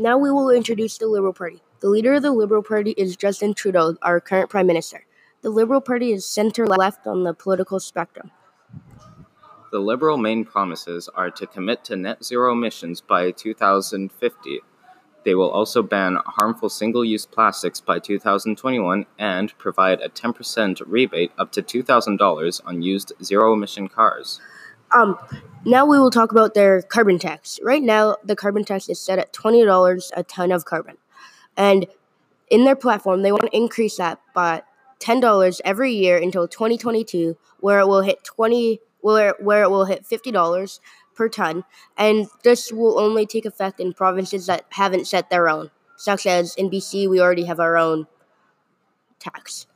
Now we will introduce the Liberal Party. The leader of the Liberal Party is Justin Trudeau, our current Prime Minister. The Liberal Party is center left on the political spectrum. The Liberal main promises are to commit to net zero emissions by 2050. They will also ban harmful single use plastics by 2021 and provide a 10% rebate up to $2,000 on used zero emission cars. Um, now we will talk about their carbon tax. Right now, the carbon tax is set at $20 a ton of carbon. And in their platform, they want to increase that by $10 every year until 2022, where it will hit 20 where, where it will hit $50 per ton, and this will only take effect in provinces that haven't set their own, such as in BC, we already have our own tax.